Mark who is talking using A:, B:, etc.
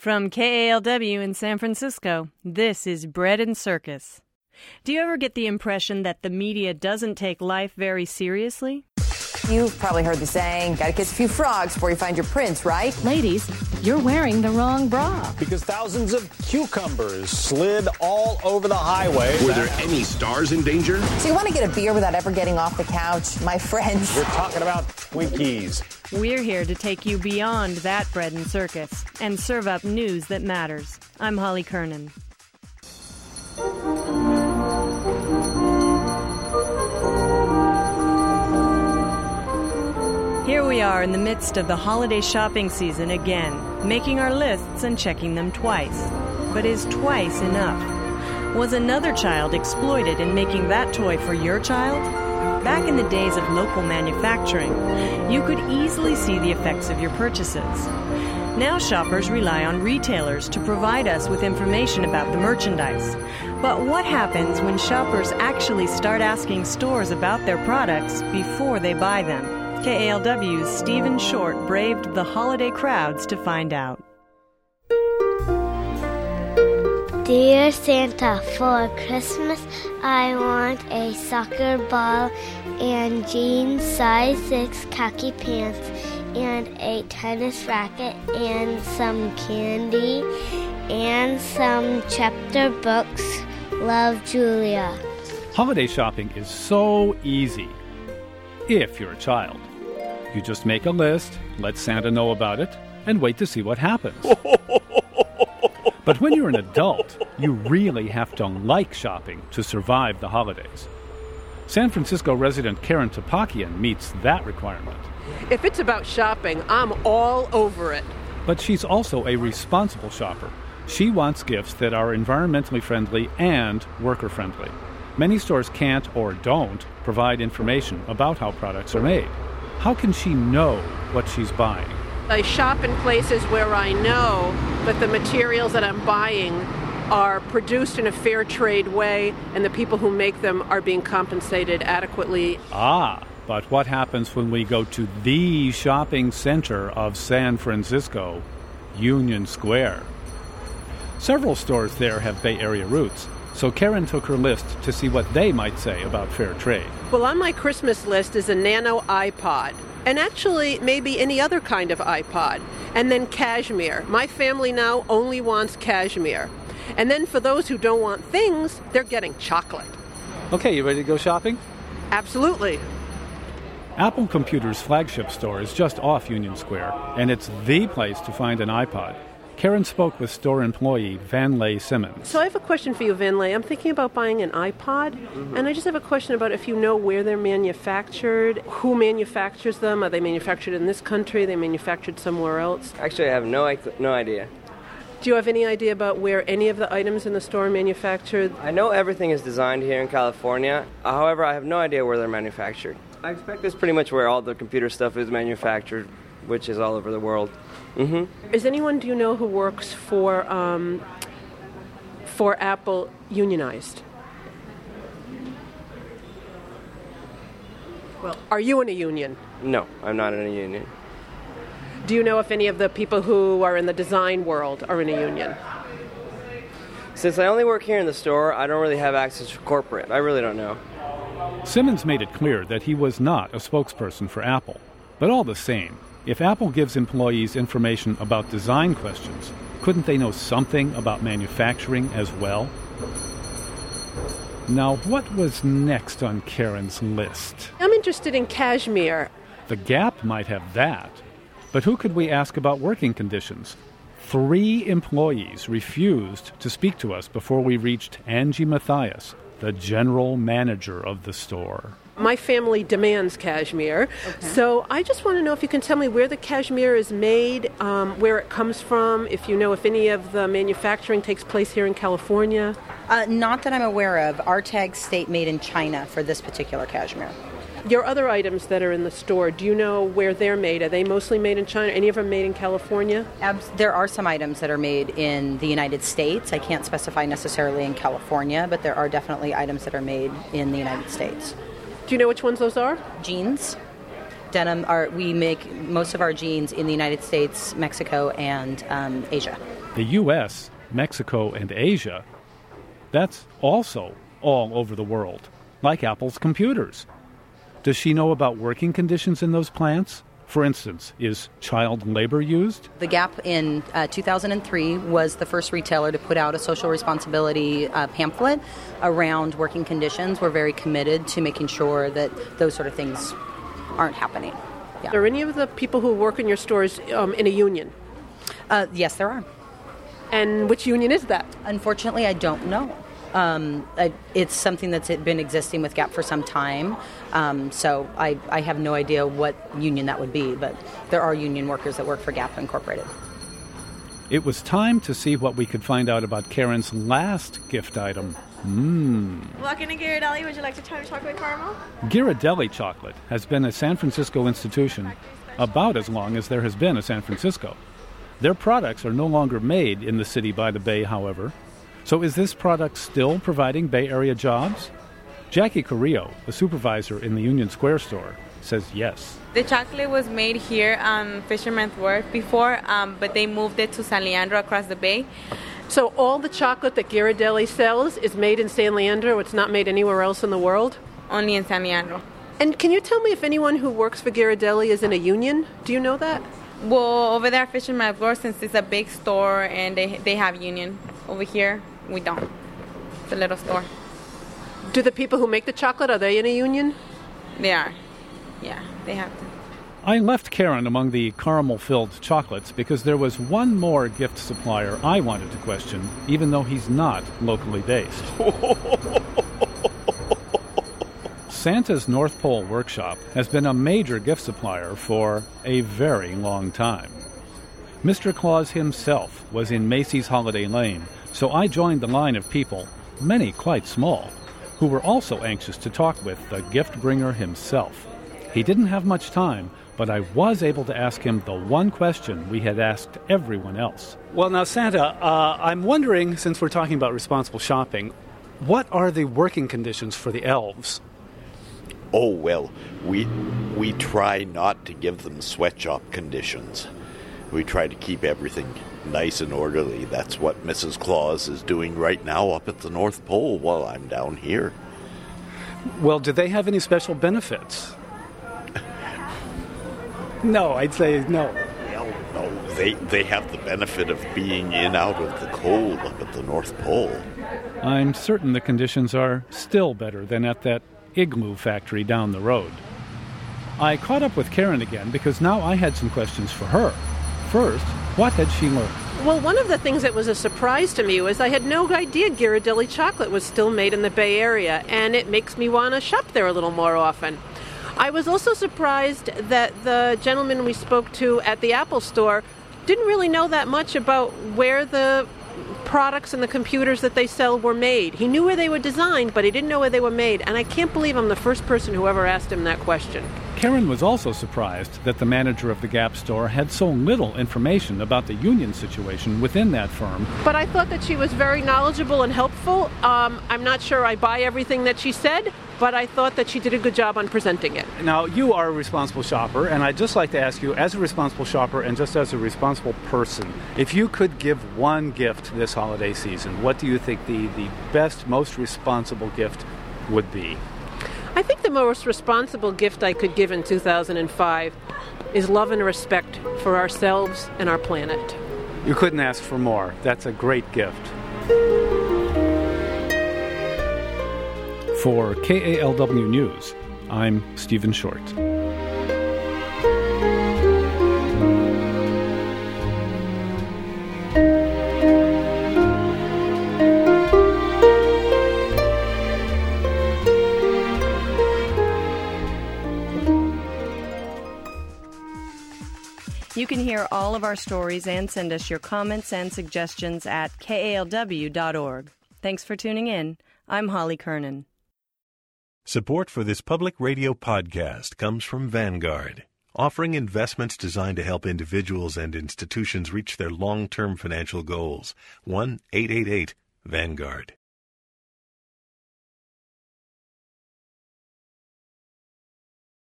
A: From KALW in San Francisco, this is Bread and Circus. Do you ever get the impression that the media doesn't take life very seriously?
B: You've probably heard the saying, gotta kiss a few frogs before you find your prince, right?
C: Ladies, you're wearing the wrong bra.
D: Because thousands of cucumbers slid all over the highway.
E: Were there any stars in danger?
B: So you want to get a beer without ever getting off the couch? My friends.
D: We're talking about Twinkies.
A: We're here to take you beyond that bread and circus and serve up news that matters. I'm Holly Kernan. We are in the midst of the holiday shopping season again, making our lists and checking them twice. But is twice enough? Was another child exploited in making that toy for your child? Back in the days of local manufacturing, you could easily see the effects of your purchases. Now shoppers rely on retailers to provide us with information about the merchandise. But what happens when shoppers actually start asking stores about their products before they buy them? KALW's Steven Short braved the holiday crowds to find out.
F: Dear Santa, for Christmas I want a soccer ball and jeans size 6 khaki pants and a tennis racket and some candy and some chapter books. Love, Julia.
G: Holiday shopping is so easy if you're a child. You just make a list, let Santa know about it, and wait to see what happens. but when you're an adult, you really have to like shopping to survive the holidays. San Francisco resident Karen Topakian meets that requirement.
H: If it's about shopping, I'm all over it.
G: But she's also a responsible shopper. She wants gifts that are environmentally friendly and worker friendly. Many stores can't or don't provide information about how products are made. How can she know what she's buying?
H: I shop in places where I know that the materials that I'm buying are produced in a fair trade way and the people who make them are being compensated adequately.
G: Ah, but what happens when we go to the shopping center of San Francisco, Union Square? Several stores there have Bay Area roots, so Karen took her list to see what they might say about fair trade.
H: Well, on my Christmas list is a nano iPod, and actually, maybe any other kind of iPod. And then cashmere. My family now only wants cashmere. And then for those who don't want things, they're getting chocolate.
G: Okay, you ready to go shopping?
H: Absolutely.
G: Apple Computer's flagship store is just off Union Square, and it's the place to find an iPod. Karen spoke with store employee Van Lay Simmons.
H: So I have a question for you, Van Lay. I'm thinking about buying an iPod, mm-hmm. and I just have a question about if you know where they're manufactured, who manufactures them. Are they manufactured in this country? Are they manufactured somewhere else?
I: Actually, I have no no idea.
H: Do you have any idea about where any of the items in the store are manufactured?
I: I know everything is designed here in California. However, I have no idea where they're manufactured. I expect this pretty much where all the computer stuff is manufactured, which is all over the world.
H: Mm-hmm. Is anyone do you know who works for um, for Apple unionized? Well, are you in a union?
I: No, I'm not in a union.
H: Do you know if any of the people who are in the design world are in a union?
I: Since I only work here in the store, I don't really have access to corporate. I really don't know.
G: Simmons made it clear that he was not a spokesperson for Apple. But all the same, if Apple gives employees information about design questions, couldn't they know something about manufacturing as well? Now, what was next on Karen's list?
H: I'm interested in cashmere.
G: The Gap might have that. But who could we ask about working conditions? Three employees refused to speak to us before we reached Angie Matthias, the general manager of the store
H: my family demands cashmere. Okay. So I just want to know if you can tell me where the cashmere is made, um, where it comes from, if you know if any of the manufacturing takes place here in California.
J: Uh, not that I'm aware of. Our tags state made in China for this particular cashmere.
H: Your other items that are in the store, do you know where they're made? Are they mostly made in China? Any of them made in California?
J: Abs- there are some items that are made in the United States. I can't specify necessarily in California, but there are definitely items that are made in the United States.
H: Do you know which ones those are?
J: Jeans. Denim are we make most of our jeans in the United States, Mexico, and um, Asia.
G: The U.S., Mexico, and Asia, that's also all over the world, like Apple's computers. Does she know about working conditions in those plants? For instance, is child labor used?
J: The Gap in uh, 2003 was the first retailer to put out a social responsibility uh, pamphlet around working conditions. We're very committed to making sure that those sort of things aren't happening.
H: Yeah. Are any of the people who work in your stores um, in a union?
J: Uh, yes, there are.
H: And which union is that?
J: Unfortunately, I don't know. Um, it's something that's been existing with Gap for some time. Um, so I, I have no idea what union that would be, but there are union workers that work for Gap Incorporated.
G: It was time to see what we could find out about Karen's last gift item. Mmm.
K: Welcome to Ghirardelli. Would you like to try chocolate caramel?
G: Ghirardelli chocolate has been a San Francisco institution about as long as there has been a San Francisco. Their products are no longer made in the city by the Bay, however. So is this product still providing Bay Area jobs? Jackie Carrillo, a supervisor in the Union Square store, says yes.
L: The chocolate was made here on Fisherman's Wharf before, um, but they moved it to San Leandro across the bay.
H: So all the chocolate that Ghirardelli sells is made in San Leandro. It's not made anywhere else in the world.
L: Only in San Leandro.
H: And can you tell me if anyone who works for Ghirardelli is in a union? Do you know that?
L: Well, over there at Fisherman's Wharf, since it's a big store and they they have union. Over here, we don't. It's a little store.
H: Do the people who make the chocolate are they in a union?
L: They are. Yeah, they have to.
G: I left Karen among the caramel filled chocolates because there was one more gift supplier I wanted to question, even though he's not locally based. Santa's North Pole Workshop has been a major gift supplier for a very long time. Mr. Claus himself was in Macy's Holiday Lane, so I joined the line of people, many quite small, who were also anxious to talk with the gift bringer himself. He didn't have much time, but I was able to ask him the one question we had asked everyone else. Well, now, Santa, uh, I'm wondering, since we're talking about responsible shopping, what are the working conditions for the elves?
M: Oh, well, we, we try not to give them sweatshop conditions. We try to keep everything nice and orderly. That's what Mrs. Claus is doing right now up at the North Pole while I'm down here.
G: Well, do they have any special benefits? no, I'd say no.
M: Well, no, they, they have the benefit of being in out of the cold up at the North Pole.
G: I'm certain the conditions are still better than at that igloo factory down the road. I caught up with Karen again because now I had some questions for her. First, what had she learned?
H: Well, one of the things that was a surprise to me was I had no idea Ghirardelli chocolate was still made in the Bay Area, and it makes me want to shop there a little more often. I was also surprised that the gentleman we spoke to at the Apple store didn't really know that much about where the products and the computers that they sell were made. He knew where they were designed, but he didn't know where they were made, and I can't believe I'm the first person who ever asked him that question.
G: Karen was also surprised that the manager of the Gap store had so little information about the union situation within that firm.
H: But I thought that she was very knowledgeable and helpful. Um, I'm not sure I buy everything that she said, but I thought that she did a good job on presenting it.
G: Now, you are a responsible shopper, and I'd just like to ask you, as a responsible shopper and just as a responsible person, if you could give one gift this holiday season, what do you think the, the best, most responsible gift would be?
H: I think the most responsible gift I could give in 2005 is love and respect for ourselves and our planet.
G: You couldn't ask for more. That's a great gift. For KALW News, I'm Steven Short.
A: Can hear all of our stories and send us your comments and suggestions at kalw.org. Thanks for tuning in. I'm Holly Kernan.
N: Support for this public radio podcast comes from Vanguard, offering investments designed to help individuals and institutions reach their long term financial goals. 1 888 Vanguard.